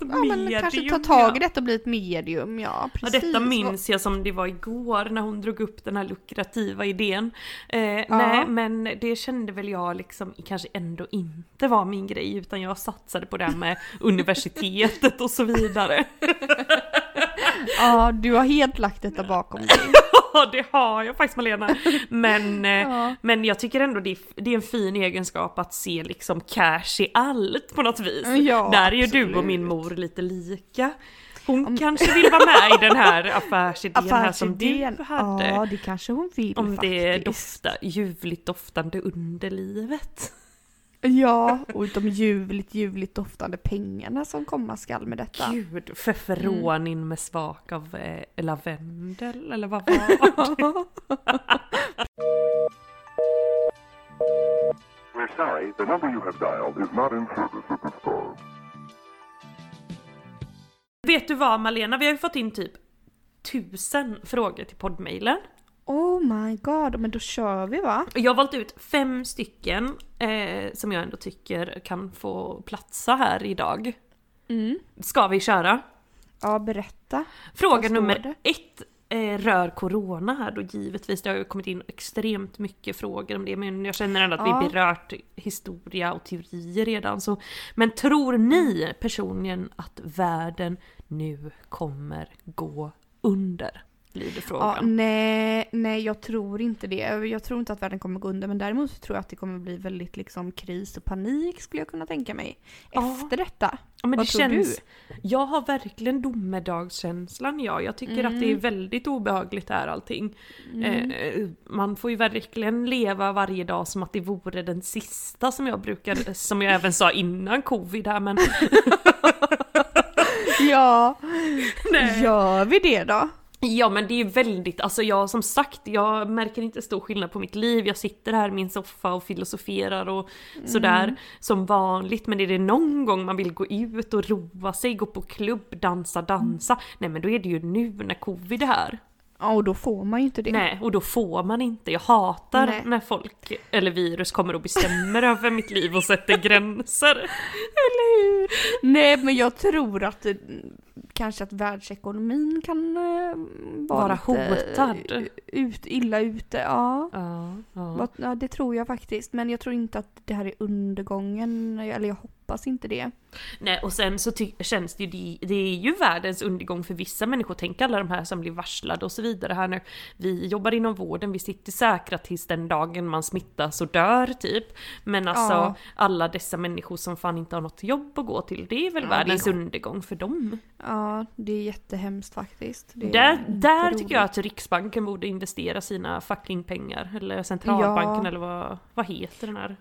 Ja men kanske ta tag i detta och bli ett medium, ja Ja, precis. detta minns jag som det var igår när hon drog upp den här lukrativa idén. Eh, Nej, men det kände väl jag liksom kanske ändå inte var min grej, utan jag satsade på det här med universitetet och så vidare. Ja, du har helt lagt detta bakom dig. Ja, det har jag faktiskt Malena. Men, eh, Ja. men jag tycker ändå det är, det är en fin egenskap att se liksom cash i allt på något vis. Ja, Där är ju du och min mor lite lika. Hon kanske vill vara med i den här affärsidén här som du Affärsidén. hade. Ja, det kanske hon vill Om det faktiskt. doftar ljuvligt doftande underlivet. Ja, och de ljuvligt, ljuvligt doftande pengarna som komma skall med detta. Gud, feferonin med smak av eh, lavendel eller vad var det? We're sorry, the number you have dialed is not in service at this time. Vet du vad Malena, vi har ju fått in typ tusen frågor till poddmailen. Oh my god, men då kör vi va? Jag har valt ut fem stycken eh, som jag ändå tycker kan få platsa här idag. Mm. Ska vi köra? Ja, berätta. Fråga nummer det? ett eh, rör corona här då givetvis. Det har ju kommit in extremt mycket frågor om det men jag känner ändå att Ja. vi berört historia och teorier redan. Så. Men tror ni personligen att världen nu kommer gå under? Lyder Ja, frågan. nej, nej, jag tror inte det. Jag tror inte att världen kommer gå under, men däremot så tror jag att det kommer bli väldigt liksom kris och panik skulle jag kunna tänka mig. Ja. Efter detta. Ja, men Vad det tror känns, du? Jag har verkligen domedagskänslan ja. Jag tycker att det är Mm. väldigt obehagligt här allting. Eh, man får ju verkligen leva varje dag som att det vore den sista som jag brukar, som jag även sa innan covid här men Ja, Nej. gör vi det då? Ja men det är ju väldigt, alltså jag som sagt, jag märker inte stor skillnad på mitt liv. Jag sitter här i min soffa och filosoferar och sådär som vanligt. Men är det någon gång man vill gå ut och roa sig, gå på klubb, dansa, dansa. Nej men då är det ju nu när covid är här. Ja, och då får man ju inte det. Nej, och då får man inte. Jag hatar Nej. när folk, eller virus, kommer och bestämmer över mitt liv och sätter gränser. Eller hur? Nej, men jag tror att kanske att världsekonomin kan eh, vara Vara hotad. Ut, illa ute, ja. Ja, ja. Ja, det tror jag faktiskt. Men jag tror inte att det här är undergången. Eller jag hoppas inte det. Nej och sen så känns det ju, det, är ju världens undergång för vissa människor, tänk alla de här som blir varslade och så vidare här nu. Vi jobbar inom vården, vi sitter säkra tills den dagen man smittas och dör typ. Men alltså Ja. alla dessa människor som fan inte har något jobb att gå till, det är väl Ja, världens det- undergång för dem. Ja, det är jättehemskt faktiskt. Det är Där, där roligt. tycker jag att Riksbanken borde investera sina fucking pengar. Eller centralbanken Ja. eller vad, vad heter den här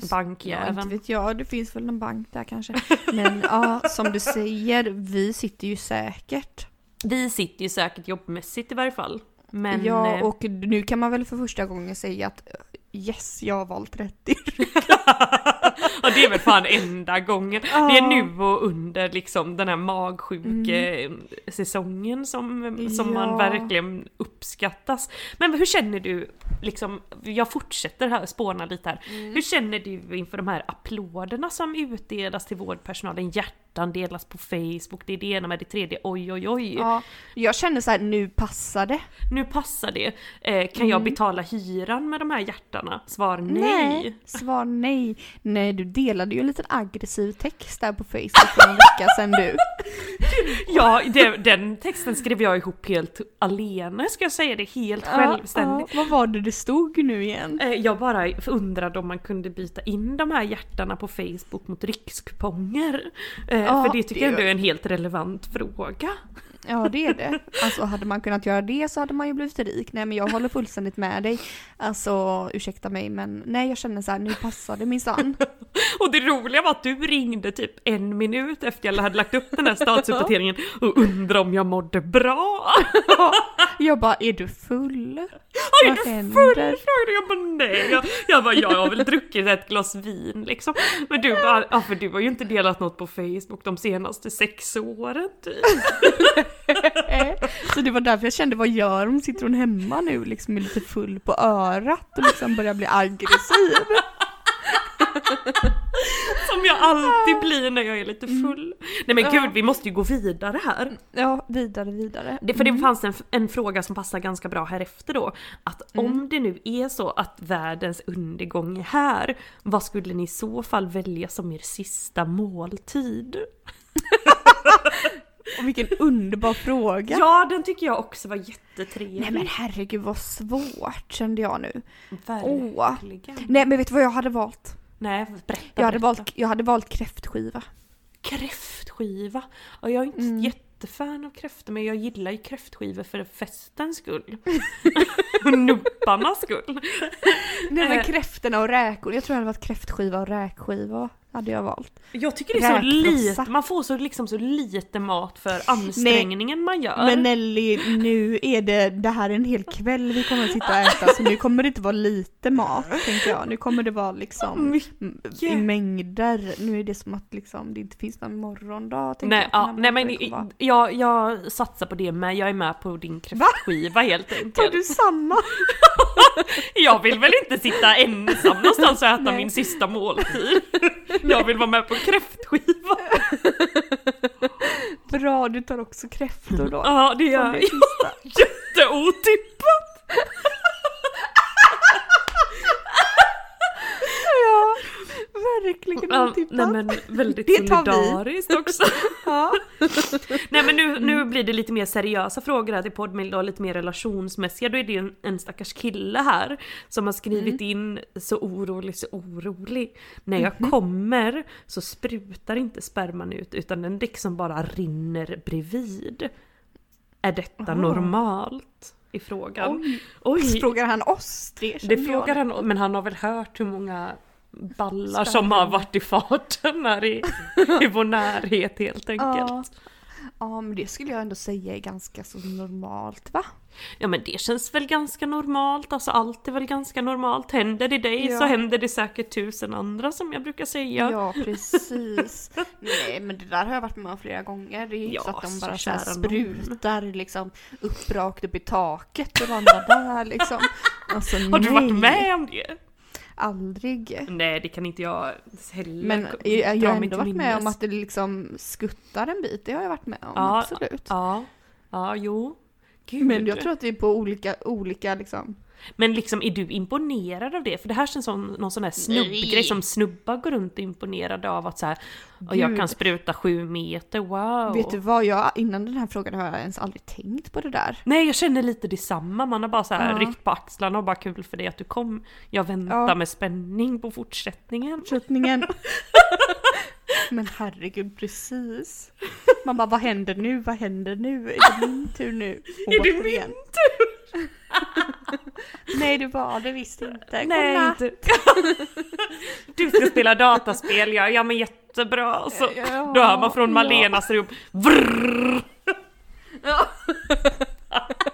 Ja, bankjäveln? inte vet jag. Det finns väl en bank där kanske. Men ja, som du säger, vi sitter ju säkert. Vi sitter ju säkert jobbmässigt i varje fall. Men ja, eh, och nu kan man väl för första gången säga att eh, yes, jag har valt rätt yrke. ja, det är väl fan enda gången. Ja. Det är nu och under liksom den här magsjuk Mm. säsongen som, som Ja. man verkligen uppskattas. Men hur känner du, liksom, jag fortsätter här spåna lite här. Mm. Hur känner du inför de här applåderna som utdelas till vårdpersonalen? Hjärtan delas på Facebook, det är det ena med det tredje, oj oj oj. Ja, jag känner så här, nu passar det. Nu passar det. Eh, kan jag betala hyran med de här hjärtarna? Svar nej. Svar nej. Nej, du delade ju en liten aggressiv text där på Facebook för en vecka sedan du. Ja, det, den texten skrev jag ihop helt alene ska jag säga det, helt självständigt. Ja, vad var det det stod nu igen? Eh, Jag bara undrade om man kunde byta in de här hjärtarna på Facebook mot rikskuponger. Eh, Ja, För det tycker det- jag ändå är en helt relevant fråga. Ja det är det. Alltså hade man kunnat göra det så hade man ju blivit rik. Nej men jag håller fullständigt med dig. Alltså ursäkta mig men nej jag känner så här, nu passar det minsann. Och det roliga var att du ringde typ en minut efter jag hade lagt upp den här statusuppdateringen och undrade om jag mådde bra. Jag bara, är du full? Är Vad du full? händer? Jag bara nej. Jag, jag bara jag har väl druckit ett glas vin liksom. Men du bara, ja för du har ju inte delat något på Facebook de senaste sex åren typ. Så det var därför jag kände, vad gör hon? Sitter hon hemma nu liksom är lite full på örat och liksom börjar bli aggressiv? Som jag alltid blir när jag är lite full. Nej men gud, vi måste ju gå vidare här. Ja, vidare, vidare. Det, för det fanns en, en fråga som passar ganska bra här efter då. Att om det nu är så att världens undergång är här, vad skulle ni i så fall välja som er sista måltid? Och vilken underbar fråga. Ja, den tycker jag också var jättetrevlig. Nej men herregud vad svårt kände jag nu. Verkligen. Nej men vet du vad jag hade valt? Nej, berätta. Jag hade, berätta. valt, jag hade valt kräftskiva. Kräftskiva. Och jag är inte Mm. jättefan av kräftor men jag gillar ju kräftskivor för festens skull. Och Nubbarnas skull. Nej men Eh. kräftorna och räkor. Jag tror jag hade varit kräftskiva och räkskiva. Hade jag valt. Jag tycker det är så lite, man får så liksom så lite mat för ansträngningen man gör. Men Nelly, nu är det, det här är en hel kväll vi kommer att sitta och äta så nu kommer det inte vara lite mat tänker jag. Nu kommer det vara liksom m- i mängder. Nu är det som att liksom det inte finns någon morgondag. Nej, jag, ja, nej men jag, jag satsar på det med, jag är med på din kräftskiva helt Tar enkelt. du samma? Jag vill väl inte sitta ensam någonstans och äta Nej. min sista måltid. Jag vill vara med på kräftskiva. Bra, du tar också kräftor då. Ja det gör jag. Jätteotippat! Ja, verkligen Ja, otippat. nej men väldigt Det solidariskt också. Ja. Nej men nu, nu blir det lite mer seriösa frågor här till Podmail då, lite mer relationsmässiga. Då är det en, en stackars kille här som har skrivit in så orolig, så orolig. När jag kommer så sprutar inte sperman ut utan den liksom bara rinner bredvid. Är detta normalt? I frågan. Oj. Oj. Frågar han oss tre? Det frågar han men han har väl hört hur många ballar som har varit i farten här i, i vår närhet helt enkelt. Ja. ja, men det skulle jag ändå säga är ganska så normalt va? Ja men det känns väl ganska normalt, alltså allt är väl ganska normalt. Händer det dig Ja. så händer det säkert tusen andra som jag brukar säga. Ja, precis. Nej, men det där har jag varit med om flera gånger. Det är inte Ja, så att de så bara så kära sprutar liksom upp rakt upp i taket och vandrar där liksom. Alltså, Har du nej, varit med om det? Aldrig. Nej det kan inte jag heller Men jag, jag har ändå varit med minnes. om att det liksom skuttar en bit. Det har jag varit med om, Ja, absolut. Ja, ja jo. Gud. Men jag tror att det är på olika, olika liksom. Men liksom är du imponerad av det? För det här känns som någon sån här snubbgrej som snubbar går runt och imponerade av att så här, och jag kan spruta sju meter, wow. Vet du vad, jag, innan den här frågan har jag ens aldrig tänkt på det där. Nej jag känner lite detsamma, man har bara så här Ja. ryckt på axlarna och bara kul för dig att du kom. Jag väntar Ja. med spänning på fortsättningen. Fortsättningen. Men herregud, precis. Man bara, vad händer nu? Vad händer nu? Är det min tur nu? Är det Återigen. min tur? Nej, det var det visst inte. Nej Godnatt. inte. Du ska spela dataspel, ja, ja men jättebra. Så, Ja, då hör man från ja. Malenas rum, vrrrr.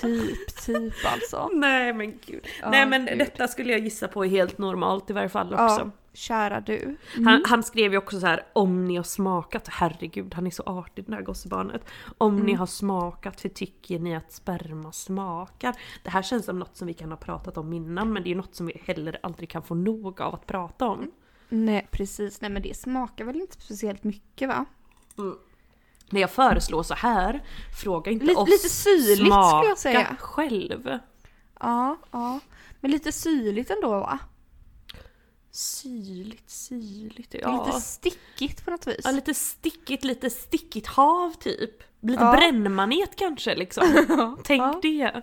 Typ, typ alltså. Nej men gud. Ja, Nej men gud. detta skulle jag gissa på är helt normalt i varje fall också. Ja, kära du. Han, han skrev ju också så här om ni har smakat, herregud han är så artig det här gossebarnet. Om ni har smakat, hur tycker ni att sperma smakar? Det här känns som något som vi kan ha pratat om innan men det är något som vi heller aldrig kan få nog av att prata om. Nej, precis. Nej, men det smakar väl inte speciellt mycket va? När jag föreslår så här, fråga inte Lite- oss lite syrligt skulle jag smaka säga. själv. Ja, ja. Men lite syrligt ändå va? Syrligt, syrligt, ja. Lite stickigt på något vis. Ja, lite stickigt, lite stickigt hav typ. Lite Ja. brännmanet kanske liksom. Tänk Ja. det.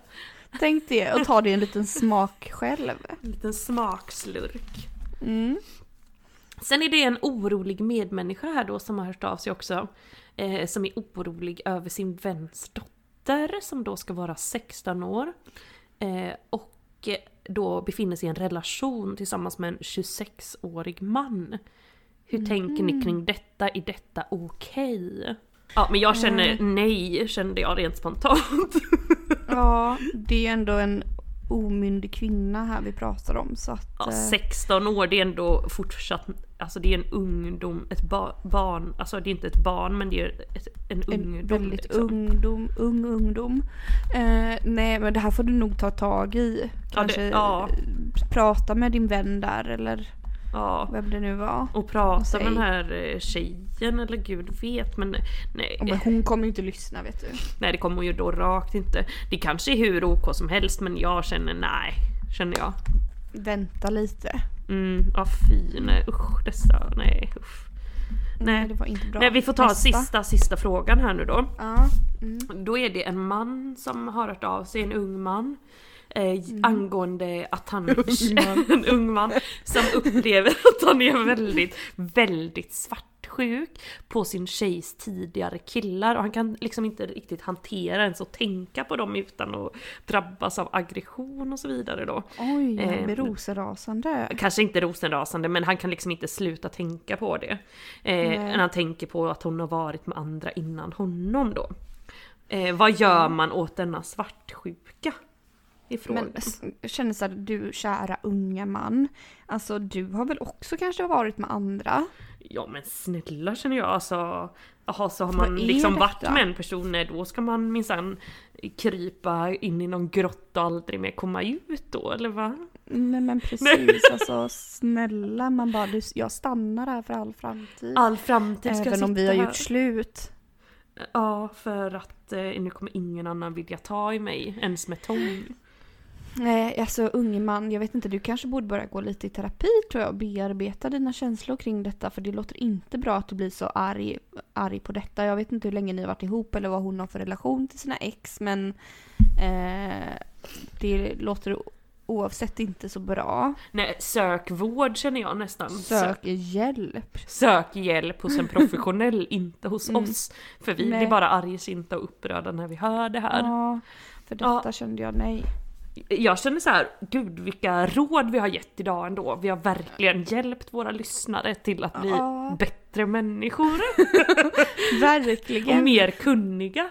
Tänk det och ta det en liten smak själv. En liten smakslurk. Mm. Sen är det en orolig medmänniska här då som har hört av sig också. Eh, som är orolig över sin väns dotter som då ska vara 16 år. Eh, och eh, då befinner sig i en relation tillsammans med en 26-årig man. Hur tänker ni kring detta? Är detta okej? Ja men jag känner nej, kände jag rent spontant. Ja, det är ändå en omyndig kvinna här vi pratar om så att... Ja, eh, 16 år, det är ändå fortsatt, alltså det är en ungdom, ett ba barn, alltså det är inte ett barn men det är ett, en en ungdom. väldigt liksom. ungdom, ung ungdom. Eh, nej men det här får du nog ta tag i. Ja, det- Kanske ja. eh, prata med din vän där eller Ja. vem det nu var. Och prata med den här eh, tjejen eller gud vet men nej. Men hon kommer ju inte lyssna vet du. Nej det kommer ju då rakt inte. Det kanske är hur OK som helst men jag känner nej. Känner jag. Vänta lite. Mm, ja fy nej usch dessa, nej usch. Nej. det var inte bra. Nej vi får ta Nästa. sista, sista frågan här nu då. Ja. Mm. Då är det en man som har hört av sig, en ung man. Eh, Mm. Angående att han, en ung man som upplever att han är väldigt, väldigt svartsjuk på sin tjejs tidigare killar och han kan liksom inte riktigt hantera ens och tänka på dem utan att drabbas av aggression och så vidare då. Oj, han Eh, blir rosenrasande. Kanske inte rosenrasande men han kan liksom inte sluta tänka på det. Eh, när han tänker på att hon har varit med andra innan honom då. Eh, vad gör man åt denna svartsjuka? I frågan. Men känner så här, du kära unga man. Alltså du har väl också kanske varit med andra? Ja men snälla känner jag alltså. Jaha så har man liksom varit med en person, nej, då ska man minsann krypa in i någon grotta och aldrig mer komma ut då eller va? Nej men precis, alltså snälla man bara, du, jag stannar här för all framtid. All framtid ska Även om vi har här. gjort slut. Ja för att eh, nu kommer ingen annan vilja ta i mig ens med tång. Nej, alltså unge man, jag vet inte, du kanske borde börja gå lite i terapi tror jag och bearbeta dina känslor kring detta för det låter inte bra att du blir så arg, arg på detta. Jag vet inte hur länge ni har varit ihop eller vad hon har för relation till sina ex men eh, det låter oavsett inte så bra. Nej, sök vård känner jag nästan. Sök hjälp. Sök hjälp hos en professionell, inte hos Mm. oss. För vi Nej. blir bara argsinta och upprörda när vi hör det här. Ja, för detta Ja. kände jag nej. Jag känner så här, gud vilka råd vi har gett idag ändå. Vi har verkligen hjälpt våra lyssnare till att bli Ja. bättre människor. Verkligen. och mer kunniga.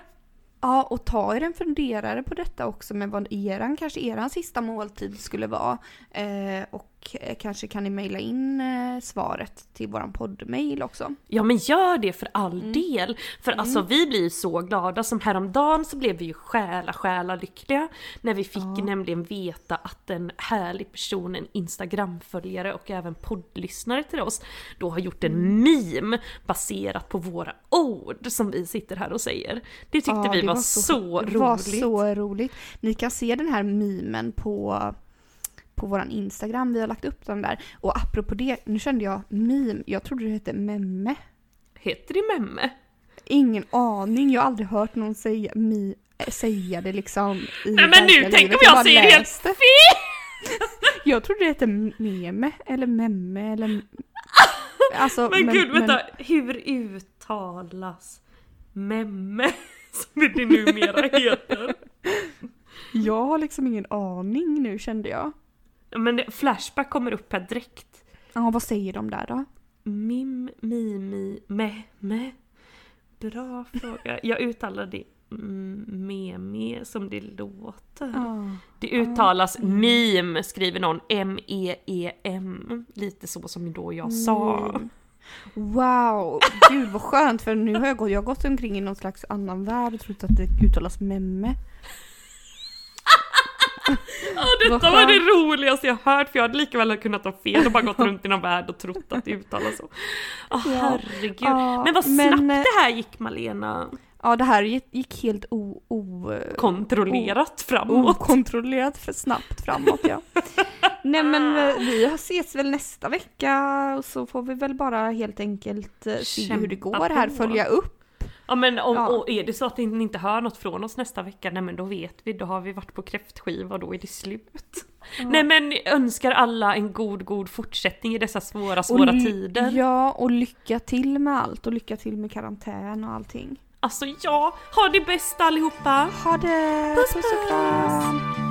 Ja, och ta er en funderare på detta också med vad eran, kanske eran sista måltid skulle vara. Eh, och eh, kanske kan ni mejla in eh, svaret till våran poddmail också. Ja men gör det för all Mm. del. För alltså vi blir ju så glada, som häromdagen så blev vi ju själa själa lyckliga när vi fick nämligen veta att en härlig person, en instagramföljare och även poddlyssnare till oss, då har gjort en Mm. meme baserat på våra ord som vi sitter här och säger. Det tyckte Ja, vi det var, så, det roligt. var så roligt. Ni kan se den här memen på, på våran Instagram, vi har lagt upp den där. Och apropå det, nu kände jag meme, jag trodde det hette memme. Heter det memme? Ingen aning, jag har aldrig hört någon säga, mi, äh, säga det liksom i Nej men nu, tänk om jag säger det helt fel! Jag trodde det hette meme eller memme eller... Alltså, Men, gud vänta, hur uttalas memme? Som det numera heter. jag har liksom ingen aning nu kände jag. Men Flashback kommer upp här direkt. Ja, vad säger de där då? Mim, mimi, me, me. Bra fråga. Jag uttalar det mm, me, me som det låter. Ja. Det uttalas meme, skriver någon. M-E-E-M. Lite så som då jag sa. Mm. Wow, gud vad skönt för nu har jag gått, jag har gått omkring i någon slags annan värld och trott att det uttalas memme. Ja, detta var det roligaste jag hört för jag hade lika väl kunnat ha fel och bara gått runt i någon värld och trott att det uttalas så. Åh herregud. Ja, men vad snabbt eh, det här gick Malena. Ja det här gick, helt o, o, Kontrollerat framåt. okontrollerat för snabbt framåt ja. Nej men eh, vi ses väl nästa vecka och så får vi väl bara helt enkelt eh, se hur det Kämpa går här, på. följa upp. Ja men om, Ja. och är det så att ni inte hör något från oss nästa vecka, nej men då vet vi, då har vi varit på kräftskiva och då är det slut. Nej men önskar alla en god, god fortsättning i dessa svåra, svåra och, tider. Ja och lycka till med allt och lycka till med karantän och allting. Alltså ja, ha det bäst allihopa! Ha det! Puss, puss kram!